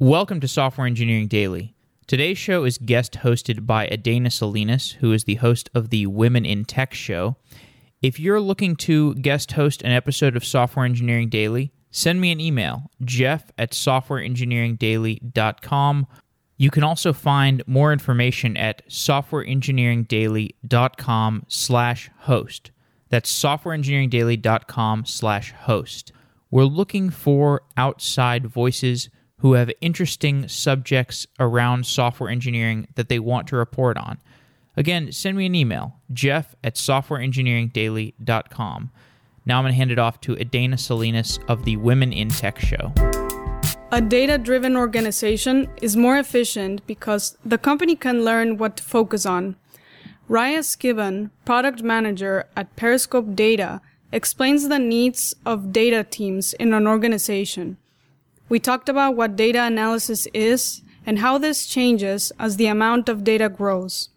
Welcome to Software Engineering Daily. Today's show is guest hosted by Edaena Salinas, who is the host of the Women in Tech show. If you're looking to guest host an episode of Software Engineering Daily, send me an email, jeff at softwareengineeringdaily.com. You can also find more information at softwareengineeringdaily.com slash host. That's softwareengineeringdaily.com slash host. We're looking for outside voices who have interesting subjects around software engineering that they want to report on. Again, send me an email, jeff at softwareengineeringdaily.com. Now I'm going to hand it off to Edaena Salinas of the Women in Tech show. A data driven organization is more efficient because the company can learn what to focus on. Rya Sciban, product manager at Periscope Data, explains the needs of data teams in an organization. We talked about what data analysis is and how this changes as the amount of data grows.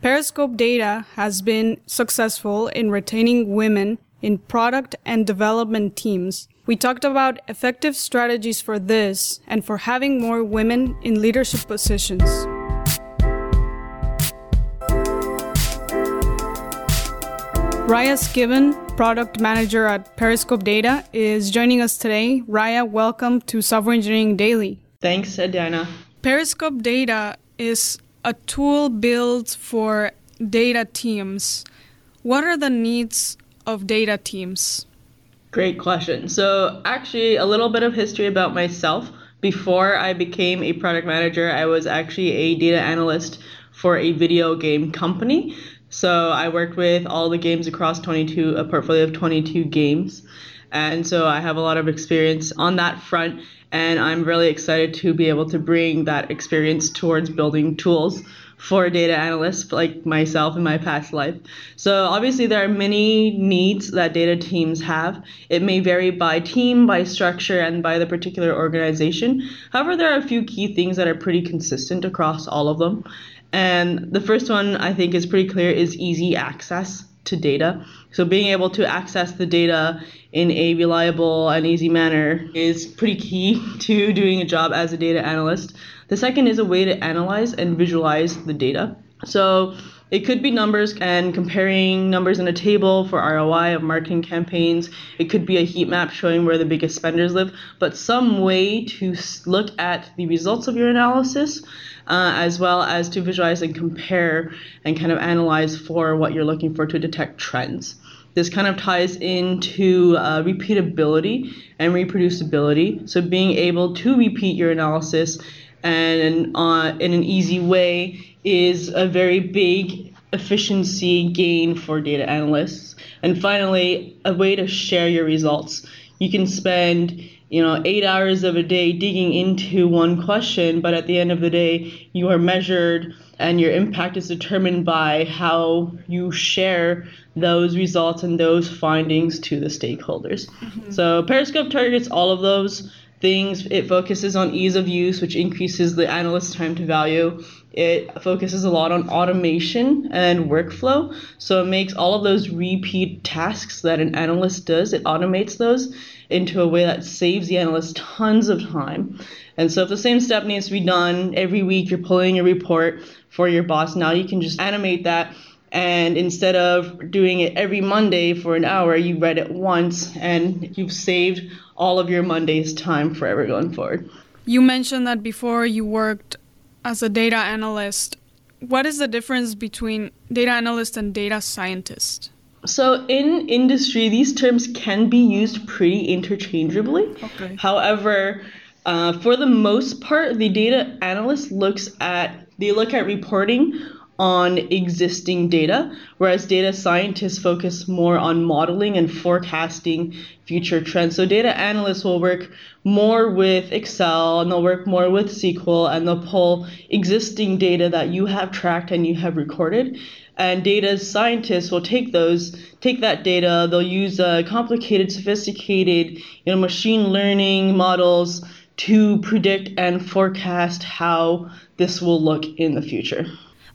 Periscope Data has been successful in retaining women in product and development teams. We talked about effective strategies for this and for having more women in leadership positions. Rya Sciban, product manager at Periscope Data, is joining us today. Rya, welcome to Software Engineering Daily. Thanks, Edaena. Periscope Data is a tool built for data teams. What are the needs of data teams? Great question. So, actually, a little bit of history about myself. Before I became a product manager, I was actually a data analyst for a video game company. So I worked with all the games across 22, a portfolio of 22 games. And so I have a lot of experience on that front. And I'm really excited to be able to bring that experience towards building tools for data analysts like myself in my past life. So obviously there are many needs that data teams have. It may vary by team, by structure, and by the particular organization. However, there are a few key things that are pretty consistent across all of them. And the first one I think is pretty clear is easy access to data. So being able to access the data in a reliable and easy manner is pretty key to doing a job as a data analyst. The second is a way to analyze and visualize the data. So it could be numbers and comparing numbers in a table for ROI of marketing campaigns. It could be a heat map showing where the biggest spenders live, but some way to look at the results of your analysis uh, as well as to visualize and compare and kind of analyze for what you're looking for to detect trends. This kind of ties into uh, repeatability and reproducibility. So being able to repeat your analysis and uh, in an easy way is a very big efficiency gain for data analysts. And finally, a way to share your results. You can spend you know eight hours of a day digging into one question but at the end of the day you are measured and your impact is determined by how you share those results and those findings to the stakeholders mm-hmm. so periscope targets all of those things. It focuses on ease of use, which increases the analyst's time to value. It focuses a lot on automation and workflow. So it makes all of those repeat tasks that an analyst does, it automates those into a way that saves the analyst tons of time. And so if the same step needs to be done every week, you're pulling a report for your boss, now you can just animate that and instead of doing it every Monday for an hour, you read it once and you've saved all of your Monday's time forever going forward. You mentioned that before you worked as a data analyst. What is the difference between data analyst and data scientist? So, in industry, these terms can be used pretty interchangeably. Okay. However, uh, for the most part, the data analyst looks at they look at reporting on existing data, whereas data scientists focus more on modeling and forecasting future trends. So data analysts will work more with Excel and they'll work more with SQL and they'll pull existing data that you have tracked and you have recorded. And data scientists will take those, take that data, they'll use uh, complicated, sophisticated, you know, machine learning models to predict and forecast how this will look in the future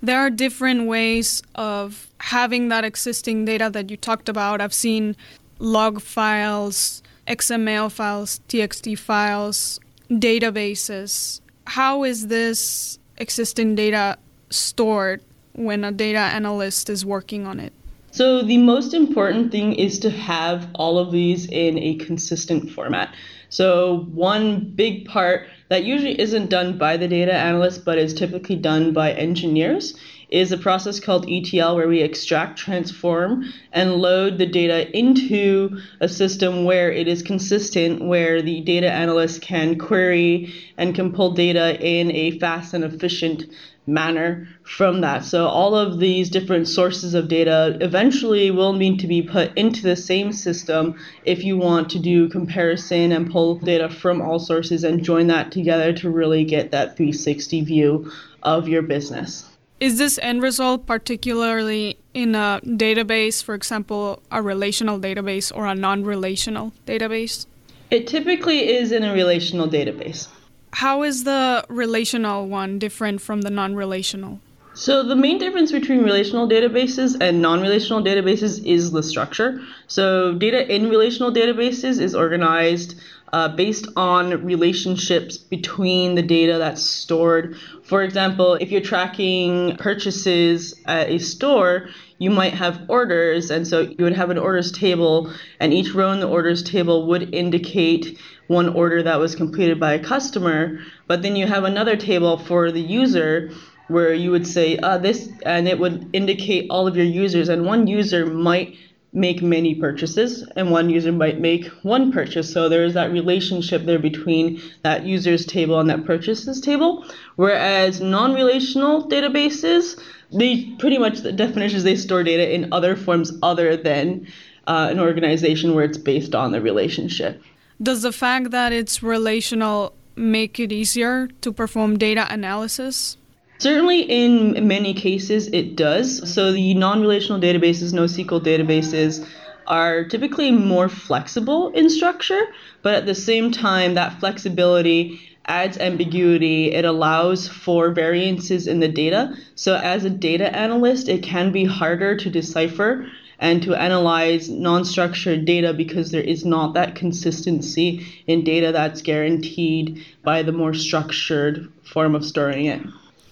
there are different ways of having that existing data that you talked about. I've seen log files, XML files, TXT files. databases. How is this existing data stored when a data analyst is working on it? So, the most important thing is to have all of these in a consistent format. So, one big part that usually isn't done by the data analyst but is typically done by engineers is a process called ETL where we extract, transform, and load the data into a system where it is consistent, where the data analyst can query and can pull data in a fast and efficient manner from that. So all of these different sources of data eventually will need to be put into the same system if you want to do comparison and pull data from all sources and join that together to really get that 360 view of your business. Is this end result particularly in a database, for example, a relational database or a non relational database? It typically is in a relational database. How is the relational one different from the non relational? So the main difference between relational databases and non-relational databases is the structure. So data in relational databases is organized uh, based on relationships between the data that's stored. For example, if you're tracking purchases at a store, you might have orders, and so you would have an orders table, and each row in the orders table would indicate one order that was completed by a customer. But then you have another table for the user where you would say uh, this, and it would indicate all of your users. And one user might make many purchases, and one user might make one purchase. So there is that relationship there between that users table and that purchases table. Whereas non-relational databases, they pretty much the definitions they store data in other forms other than uh, an organization where it's based on the relationship. Does the fact that it's relational make it easier to perform data analysis? Certainly, in many cases, it does. So, mm-hmm. the non relational databases, NoSQL databases, are typically more flexible in structure, but at the same time, that flexibility adds ambiguity. It allows for variances in the data. So, as a data analyst, it can be harder to decipher and to analyze non structured data because there is not that consistency in data that's guaranteed by the more structured form of storing it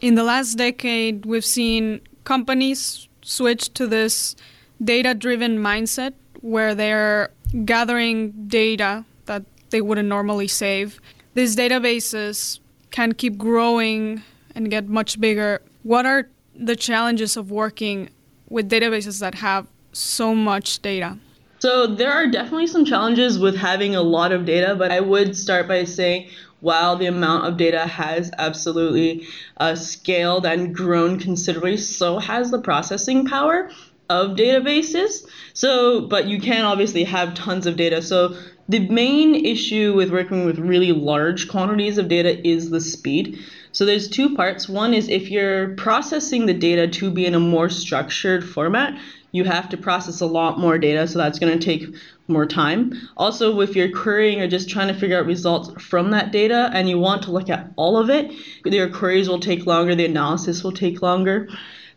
in the last decade, we've seen companies switch to this data driven mindset where they're gathering data that they wouldn't normally save. These databases can keep growing and get much bigger. What are the challenges of working with databases that have so much data? So, there are definitely some challenges with having a lot of data, but I would start by saying while the amount of data has absolutely uh, scaled and grown considerably, so has the processing power of databases. So, but you can obviously have tons of data. So, the main issue with working with really large quantities of data is the speed. So, there's two parts. One is if you're processing the data to be in a more structured format, you have to process a lot more data, so that's going to take more time. Also, if you're querying or just trying to figure out results from that data and you want to look at all of it, your queries will take longer, the analysis will take longer.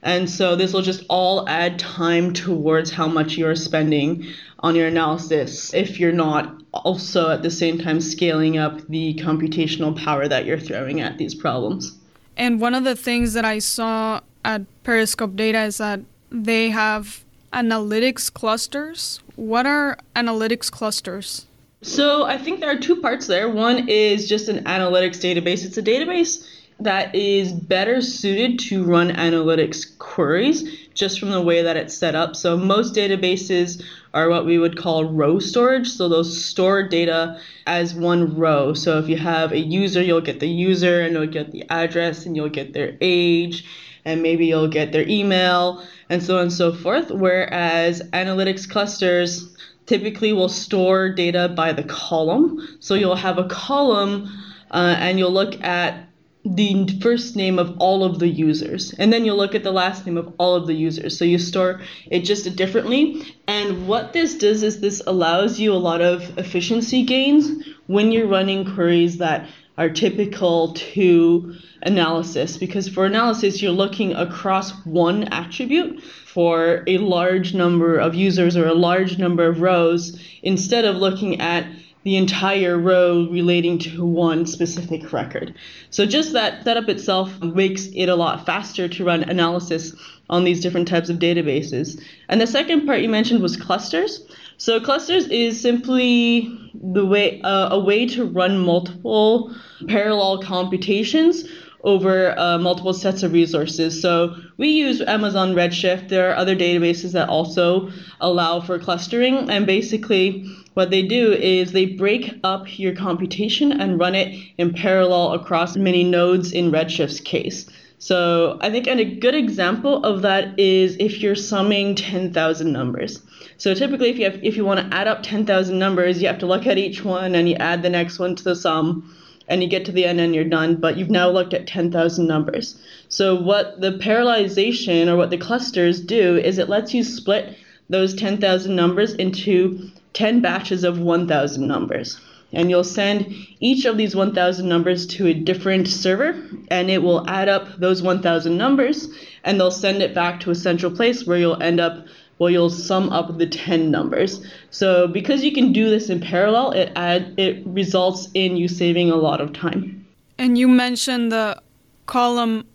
And so this will just all add time towards how much you're spending on your analysis if you're not also at the same time scaling up the computational power that you're throwing at these problems. And one of the things that I saw at Periscope Data is that they have analytics clusters. What are analytics clusters? So I think there are two parts there. One is just an analytics database. It's a database that is better suited to run analytics queries just from the way that it's set up. So most databases are what we would call row storage. So those store data as one row. So if you have a user, you'll get the user and you'll get the address and you'll get their age and maybe you'll get their email and so on and so forth. Whereas analytics clusters typically will store data by the column. So you'll have a column uh, and you'll look at the first name of all of the users and then you'll look at the last name of all of the users so you store it just differently and what this does is this allows you a lot of efficiency gains when you're running queries that are typical to analysis because for analysis you're looking across one attribute for a large number of users or a large number of rows instead of looking at the entire row relating to one specific record. So just that setup itself makes it a lot faster to run analysis on these different types of databases. And the second part you mentioned was clusters. So clusters is simply the way uh, a way to run multiple parallel computations over uh, multiple sets of resources. So we use Amazon Redshift. There are other databases that also allow for clustering. And basically, what they do is they break up your computation and run it in parallel across many nodes in Redshift's case. So I think and a good example of that is if you're summing 10,000 numbers. So typically if you have if you want to add up 10,000 numbers, you have to look at each one and you add the next one to the sum and you get to the end and you're done, but you've now looked at 10,000 numbers. So what the parallelization or what the clusters do is it lets you split those 10,000 numbers into 10 batches of 1,000 numbers. And you'll send each of these 1,000 numbers to a different server, and it will add up those 1,000 numbers, and they'll send it back to a central place where you'll end up well, you'll sum up the 10 numbers. So because you can do this in parallel, it add, it results in you saving a lot of time. And you mentioned the column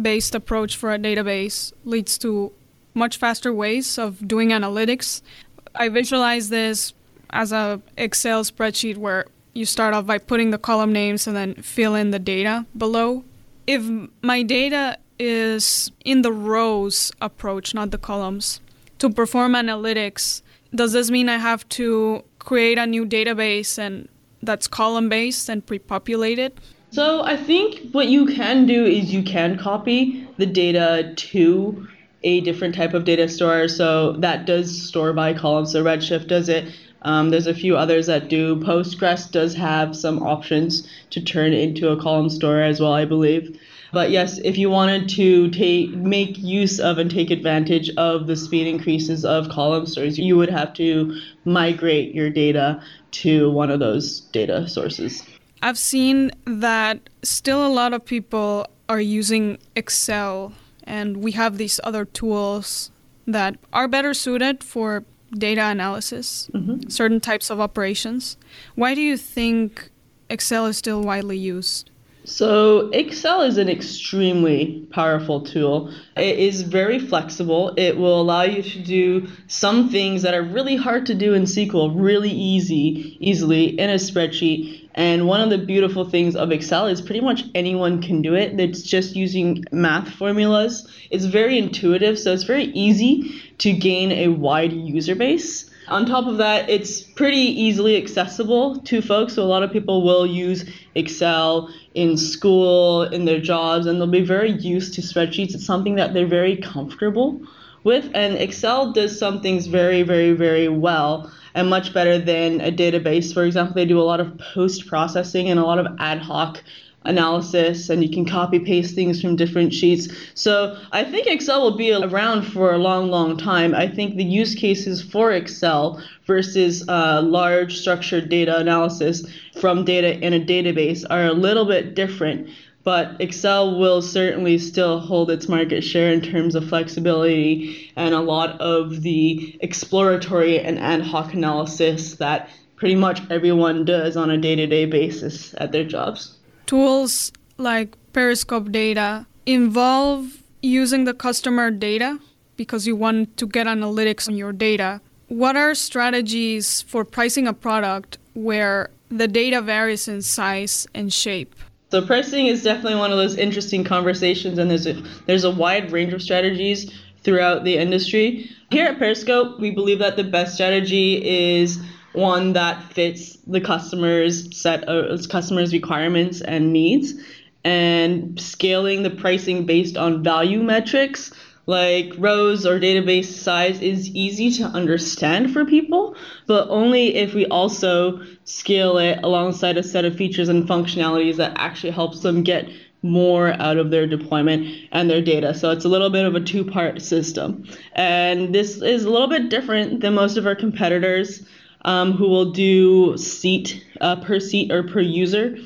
based approach for a database leads to much faster ways of doing analytics. I visualize this as a Excel spreadsheet where you start off by putting the column names and then fill in the data below. If my data is in the rows approach, not the columns, to perform analytics, does this mean I have to create a new database and that's column based and pre populated? So I think what you can do is you can copy the data to a different type of data store. So that does store by column. So Redshift does it. Um, there's a few others that do. Postgres does have some options to turn into a column store as well, I believe. But yes, if you wanted to take make use of and take advantage of the speed increases of column stores, you would have to migrate your data to one of those data sources. I've seen that still a lot of people are using Excel, and we have these other tools that are better suited for data analysis, mm-hmm. certain types of operations. Why do you think Excel is still widely used? So, Excel is an extremely powerful tool. It is very flexible. It will allow you to do some things that are really hard to do in SQL really easy, easily in a spreadsheet. And one of the beautiful things of Excel is pretty much anyone can do it. It's just using math formulas. It's very intuitive, so it's very easy to gain a wide user base. On top of that, it's pretty easily accessible to folks. So a lot of people will use Excel in school, in their jobs, and they'll be very used to spreadsheets. It's something that they're very comfortable with. And Excel does some things very, very, very well and much better than a database. For example, they do a lot of post processing and a lot of ad hoc analysis and you can copy paste things from different sheets. So I think Excel will be around for a long, long time. I think the use cases for Excel versus uh, large structured data analysis from data in a database are a little bit different. But Excel will certainly still hold its market share in terms of flexibility and a lot of the exploratory and ad hoc analysis that pretty much everyone does on a day to day basis at their jobs tools like Periscope data involve using the customer data because you want to get analytics on your data. What are strategies for pricing a product where the data varies in size and shape? So pricing is definitely one of those interesting conversations, and there's a there's a wide range of strategies throughout the industry. Here at Periscope, we believe that the best strategy is one that fits the customer's set of customers' requirements and needs, and scaling the pricing based on value metrics like rows or database size is easy to understand for people, but only if we also scale it alongside a set of features and functionalities that actually helps them get more out of their deployment and their data. So it's a little bit of a two part system. And this is a little bit different than most of our competitors um, who will do seat uh, per seat or per user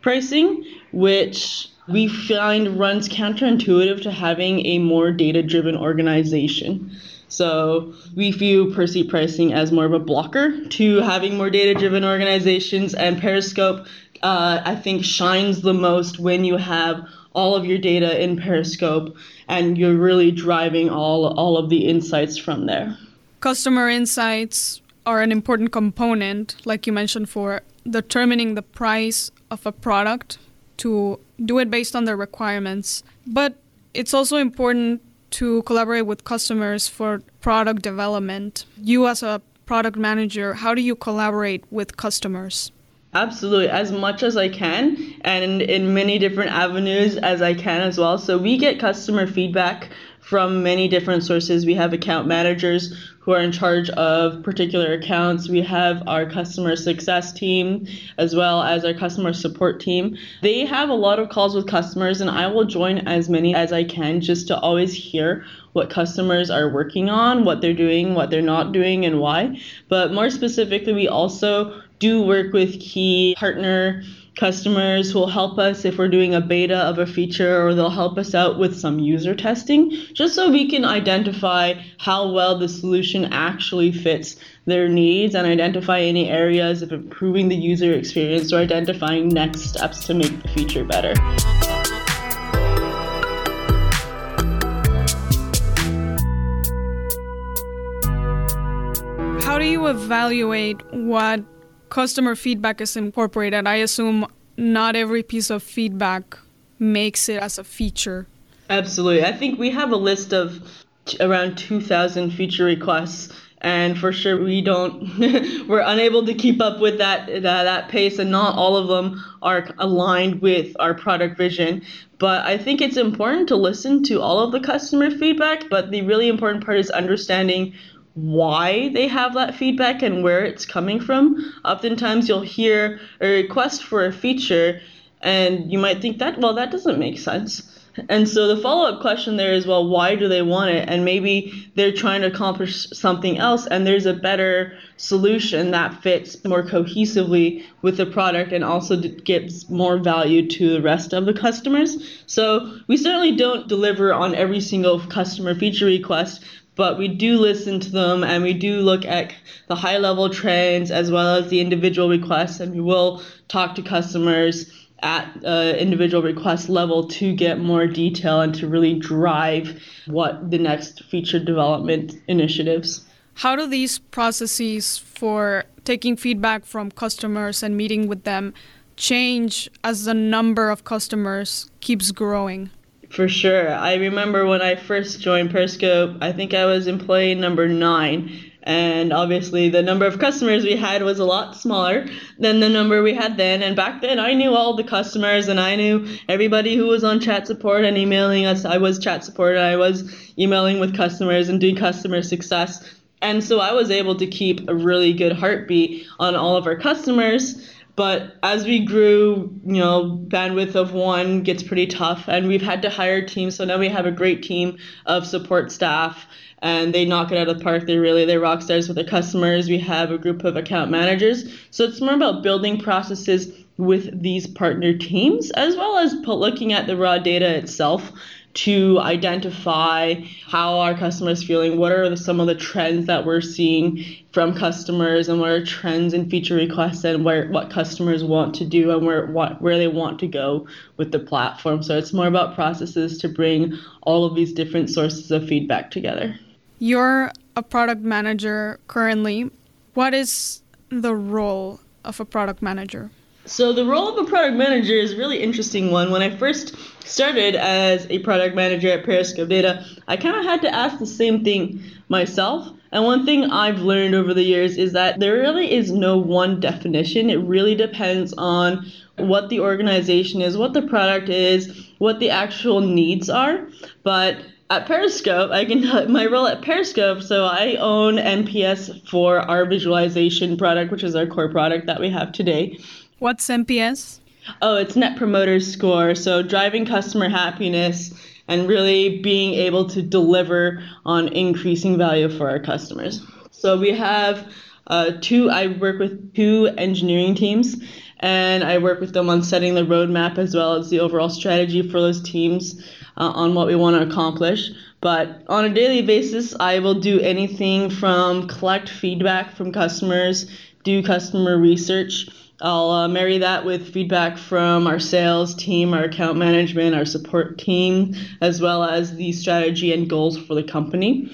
pricing, which we find runs counterintuitive to having a more data driven organization. So we view per seat pricing as more of a blocker to having more data driven organizations. And Periscope, uh, I think, shines the most when you have all of your data in Periscope and you're really driving all, all of the insights from there. Customer insights are an important component, like you mentioned, for determining the price of a product to do it based on their requirements. But it's also important to collaborate with customers for product development. You, as a product manager, how do you collaborate with customers? Absolutely, as much as I can, and in many different avenues as I can as well. So, we get customer feedback from many different sources. We have account managers who are in charge of particular accounts. We have our customer success team as well as our customer support team. They have a lot of calls with customers, and I will join as many as I can just to always hear what customers are working on, what they're doing, what they're not doing, and why. But more specifically, we also do work with key partner customers will help us if we're doing a beta of a feature or they'll help us out with some user testing just so we can identify how well the solution actually fits their needs and identify any areas of improving the user experience or identifying next steps to make the feature better. How do you evaluate what customer feedback is incorporated, I assume not every piece of feedback makes it as a feature. Absolutely. I think we have a list of around 2,000 feature requests and for sure we don't we're unable to keep up with that, that that pace and not all of them are aligned with our product vision but i think it's important to listen to all of the customer feedback but the really important part is understanding why they have that feedback and where it's coming from. Oftentimes you'll hear a request for a feature and you might think that, well, that doesn't make sense. And so the follow up question there is, well, why do they want it? And maybe they're trying to accomplish something else, and there's a better solution that fits more cohesively with the product and also gives more value to the rest of the customers. So we certainly don't deliver on every single customer feature request, but we do listen to them and we do look at the high level trends as well as the individual requests and we will talk to customers at uh, individual request level to get more detail and to really drive what the next feature development initiatives. How do these processes for taking feedback from customers and meeting with them change as the number of customers keeps growing for sure. I remember when I first joined Periscope, I think I was employee number nine. And obviously, the number of customers we had was a lot smaller than the number we had then. And back then, I knew all the customers and I knew everybody who was on chat support and emailing us. I was chat support and I was emailing with customers and doing customer success. And so I was able to keep a really good heartbeat on all of our customers but as we grew, you know, bandwidth of one gets pretty tough, and we've had to hire teams. So now we have a great team of support staff, and they knock it out of the park. They really they're rock stars with their customers. We have a group of account managers. So it's more about building processes with these partner teams, as well as looking at the raw data itself to identify how our customers feeling what are the, some of the trends that we're seeing from customers and what are trends and feature requests and where what customers want to do and where what where they want to go with the platform. So it's more about processes to bring all of these different sources of feedback together. You're a product manager currently. What is the role of a product manager so the role of a product manager is a really interesting one. When I first started as a product manager at Periscope Data, I kind of had to ask the same thing myself. And one thing I've learned over the years is that there really is no one definition. It really depends on what the organization is, what the product is, what the actual needs are. But at Periscope, I can my role at Periscope. So I own NPS for our visualization product, which is our core product that we have today. What's NPS? Oh, it's Net Promoter Score. So driving customer happiness and really being able to deliver on increasing value for our customers. So we have uh, two, I work with two engineering teams and I work with them on setting the roadmap as well as the overall strategy for those teams uh, on what we want to accomplish. But on a daily basis, I will do anything from collect feedback from customers, do customer research. I'll uh, marry that with feedback from our sales team, our account management, our support team, as well as the strategy and goals for the company.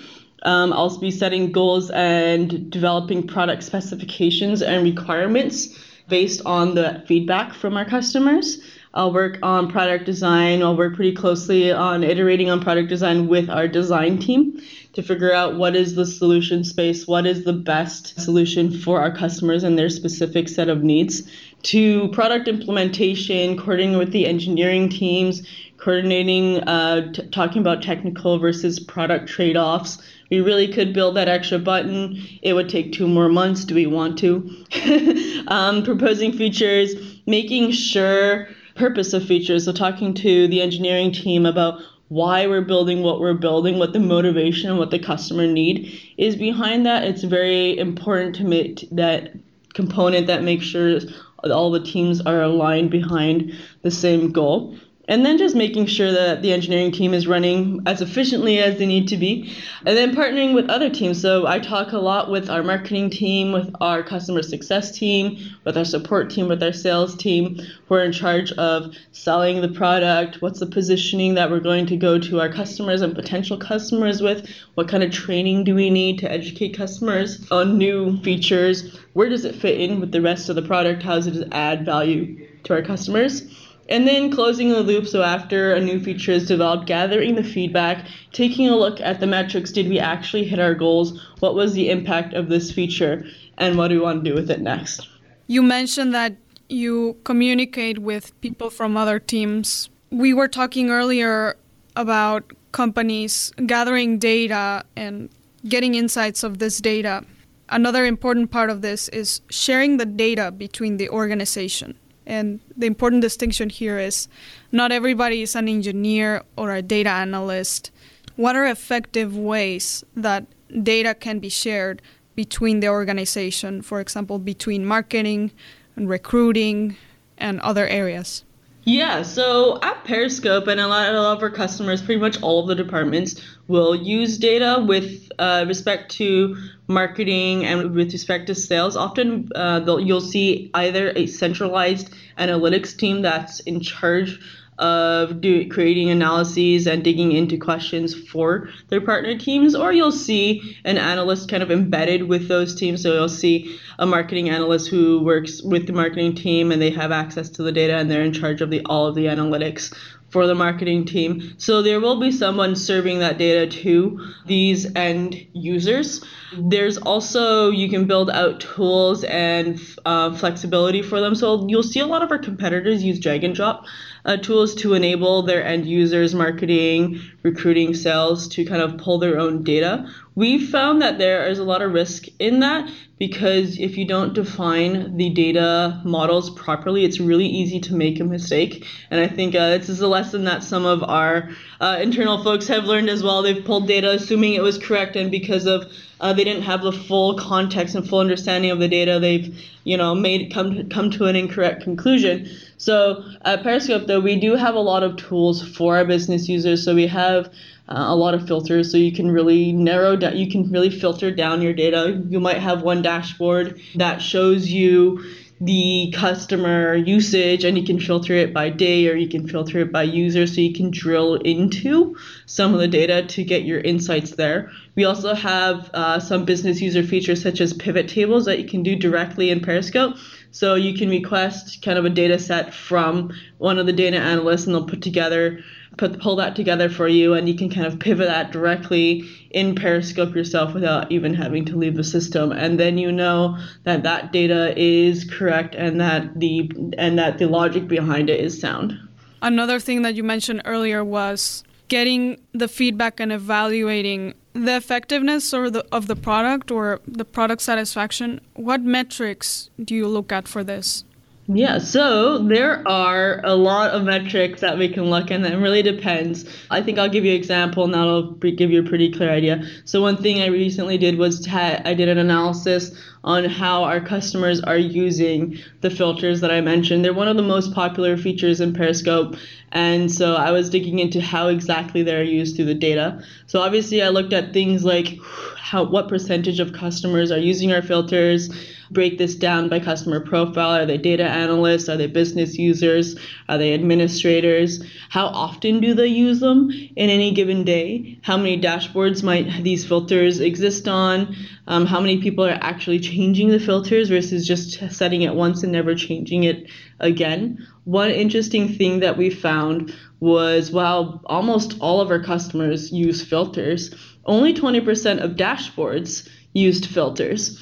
Um, I'll be setting goals and developing product specifications and requirements based on the feedback from our customers. I'll work on product design. I'll work pretty closely on iterating on product design with our design team to figure out what is the solution space, what is the best solution for our customers and their specific set of needs, to product implementation, coordinating with the engineering teams, coordinating, uh, t- talking about technical versus product trade offs. We really could build that extra button. It would take two more months. Do we want to? um, proposing features, making sure purpose of features. So talking to the engineering team about why we're building what we're building, what the motivation, and what the customer need is behind that. It's very important to make that component that makes sure all the teams are aligned behind the same goal and then just making sure that the engineering team is running as efficiently as they need to be. And then partnering with other teams. So i talk a lot with our marketing team with our customer success team with our support team with our sales team who are in charge of selling the product what's the positioning that we're going to go to our customers and potential customers with what kind of training do we need to educate customers on new features where does it fit in with the rest of the product how does it add value to our customers and then closing the loop, so after a new feature is developed, gathering the feedback, taking a look at the metrics. Did we actually hit our goals? What was the impact of this feature? And what do we want to do with it next? You mentioned that you communicate with people from other teams. We were talking earlier about companies gathering data and getting insights of this data. Another important part of this is sharing the data between the organization. And the important distinction here is not everybody is an engineer or a data analyst. What are effective ways that data can be shared between the organization, for example, between marketing and recruiting and other areas? Yeah, so at Periscope and a lot, of our customers, pretty much all of the departments will use data with uh, respect to marketing and with respect to sales. Often uh, you'll see either a centralized analytics team that's in charge of do, creating analyses and digging into questions for their partner teams, or you'll see an analyst kind of embedded with those teams. So you'll see a marketing analyst who works with the marketing team and they have access to the data and they're in charge of the all of the analytics for the marketing team. So there will be someone serving that data to these end users. There's also, you can build out tools and uh, flexibility for them. So you'll see a lot of our competitors use drag and drop uh, tools to enable their end users, marketing, recruiting, sales to kind of pull their own data. We found that there is a lot of risk in that because if you don't define the data models properly, it's really easy to make a mistake. And I think uh, this is a lesson that some of our uh, internal folks have learned as well. They've pulled data assuming it was correct, and because of uh, they didn't have the full context and full understanding of the data, they've you know made come come to an incorrect conclusion. So at Periscope, though, we do have a lot of tools for our business users. So we have uh, a lot of filters so you can really narrow down you can really filter down your data. You might have one dashboard that shows you the customer usage and you can filter it by day or you can filter it by user so you can drill into some of the data to get your insights there. We also have uh, some business user features such as pivot tables that you can do directly in periscope. So you can request kind of a data set from one of the data analysts and they'll put together put pull that together for you and you can kind of pivot that directly in periscope yourself without even having to leave the system. And then you know that that data is correct and that the and that the logic behind it is sound. Another thing that you mentioned earlier was getting the feedback and evaluating the effectiveness or the, of the product or the product satisfaction. What metrics do you look at for this yeah, so there are a lot of metrics that we can look at, and it really depends. I think I'll give you an example, and that'll give you a pretty clear idea. So one thing I recently did was I did an analysis on how our customers are using the filters that I mentioned. They're one of the most popular features in Periscope. And so I was digging into how exactly they're used through the data. So obviously I looked at things like how what percentage of customers are using our filters, break this down by customer profile. Are they data analysts? Are they business users? Are they administrators? How often do they use them in any given day? How many dashboards might these filters exist on? Um, how many people are actually changing the filters versus just setting it once and never changing it again? One interesting thing that we found was while almost all of our customers use filters, only 20% of dashboards used filters.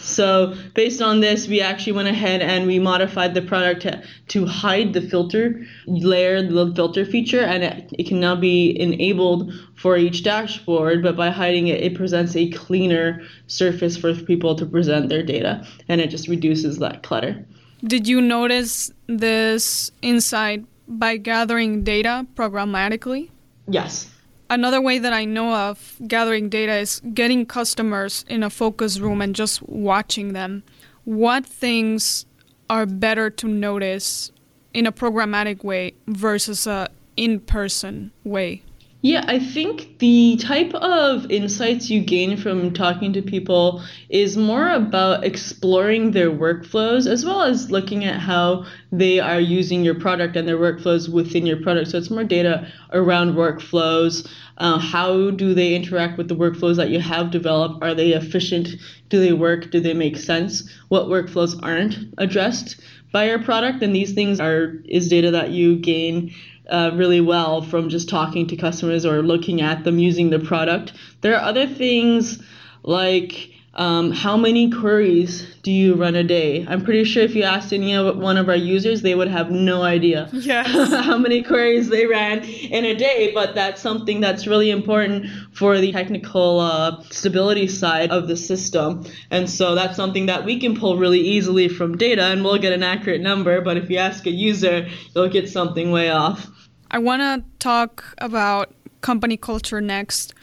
So based on this, we actually went ahead and we modified the product to, to hide the filter layer, the filter feature, and it, it can now be enabled for each dashboard. But by hiding it, it presents a cleaner surface for people to present their data, and it just reduces that clutter. Did you notice this insight by gathering data programmatically? Yes. Another way that I know of gathering data is getting customers in a focus room and just watching them. What things are better to notice in a programmatic way versus a in-person way? Yeah, I think the type of insights you gain from talking to people is more about exploring their workflows as well as looking at how they are using your product and their workflows within your product. So it's more data around workflows. Uh, how do they interact with the workflows that you have developed? Are they efficient? Do they work? Do they make sense? What workflows aren't addressed by your product? And these things are is data that you gain uh, really well from just talking to customers or looking at them using the product. There are other things like um, how many queries do you run a day? I'm pretty sure if you asked any of one of our users, they would have no idea yes. how many queries they ran in a day. But that's something that's really important for the technical uh, stability side of the system. And so that's something that we can pull really easily from data, and we'll get an accurate number. But if you ask a user, you'll get something way off. I want to talk about company culture next.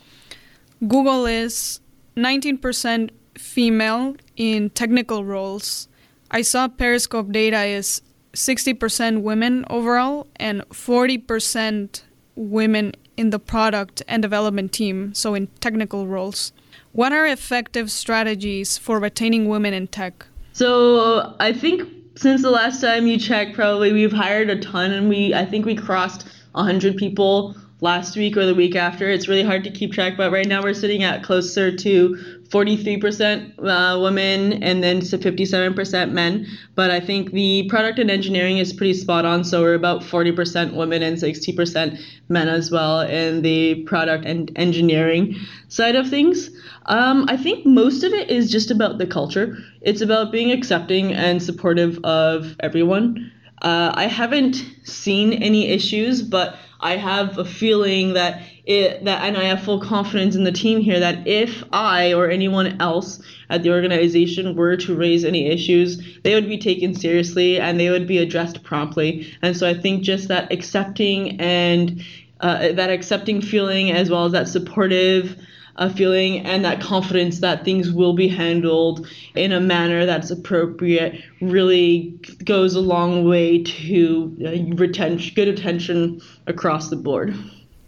Google is 19% female in technical roles. I saw Periscope data is 60% women overall and 40% women in the product and development team, so in technical roles. What are effective strategies for retaining women in tech? So, I think since the last time you checked, probably we've hired a ton and we I think we crossed 100 people last week or the week after. It's really hard to keep track, but right now we're sitting at closer to 43% uh, women and then to 57% men. But I think the product and engineering is pretty spot on. So we're about 40% women and 60% men as well in the product and engineering side of things. Um, I think most of it is just about the culture. It's about being accepting and supportive of everyone. Uh, I haven't seen any issues, but I have a feeling that it that and I have full confidence in the team here that if I or anyone else at the organization were to raise any issues, they would be taken seriously and they would be addressed promptly. And so I think just that accepting and uh, that accepting feeling as well as that supportive a feeling and that confidence that things will be handled in a manner that's appropriate really goes a long way to uh, retention, good attention across the board.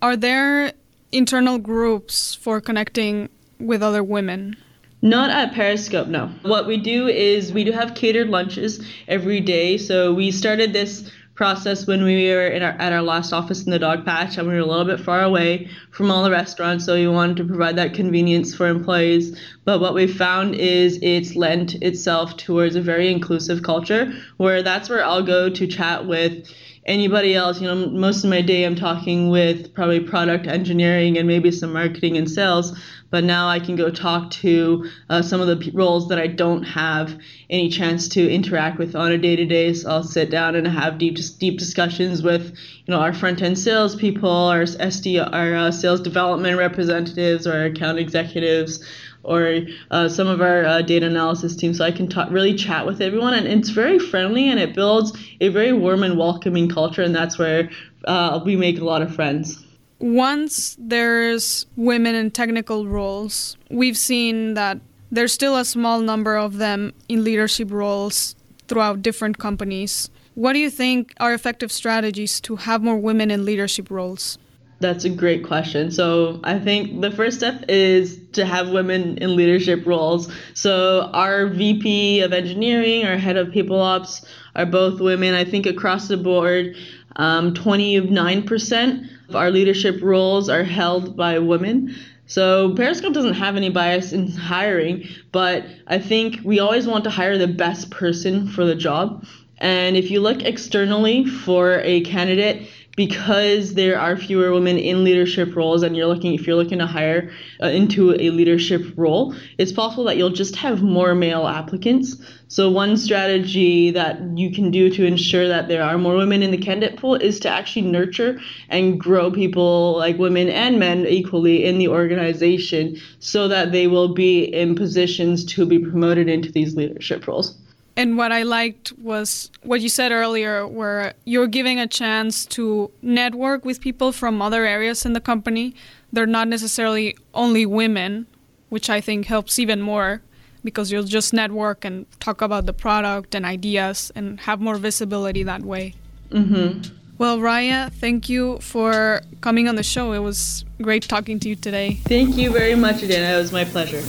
Are there internal groups for connecting with other women? Not at Periscope, no. What we do is we do have catered lunches every day. So we started this process when we were in our, at our last office in the Dogpatch and we were a little bit far away from all the restaurants so we wanted to provide that convenience for employees. But what we found is it's lent itself towards a very inclusive culture where that's where i'll go to chat with anybody else. You know, most of my day I'm talking with probably product engineering and maybe some marketing and sales. But now I can go talk to uh, some of the roles that I don't have any chance to interact with on a day to day. So I'll sit down and have deep deep discussions with you know our front end sales people, our SD, our uh, sales development representatives, or our account executives or uh, some of our uh, data analysis team so I can talk, really chat with everyone. And it's very friendly and it builds a very warm and welcoming culture. And that's where uh, we make a lot of friends. Once there's women in technical roles, we've seen that there's still a small number of them in leadership roles throughout different companies. What do you think are effective strategies to have more women in leadership roles? That's a great question. So, I think the first step is to have women in leadership roles. So, our VP of engineering, our head of people ops are both women. I think across the board, um, 29% of our leadership roles are held by women. So Periscope doesn't have any bias in hiring, but I think we always want to hire the best person for the job. And if you look externally for a candidate, because there are fewer women in leadership roles and you're looking if you're looking to hire uh, into a leadership role it's possible that you'll just have more male applicants. So one strategy that you can do to ensure that there are more women in the candidate pool is to actually nurture and grow people like women and men equally in the organization so that they will be in positions to be promoted into these leadership roles and what I liked was what you said earlier, where you're giving a chance to network with people from other areas in the company. They're not necessarily only women, which I think helps even more because you'll just network and talk about the product and ideas and have more visibility that way. Mm-hmm. Well, Rya, thank you for coming on the show. It was great talking to you today. Thank you very much, Edaena. It was my pleasure.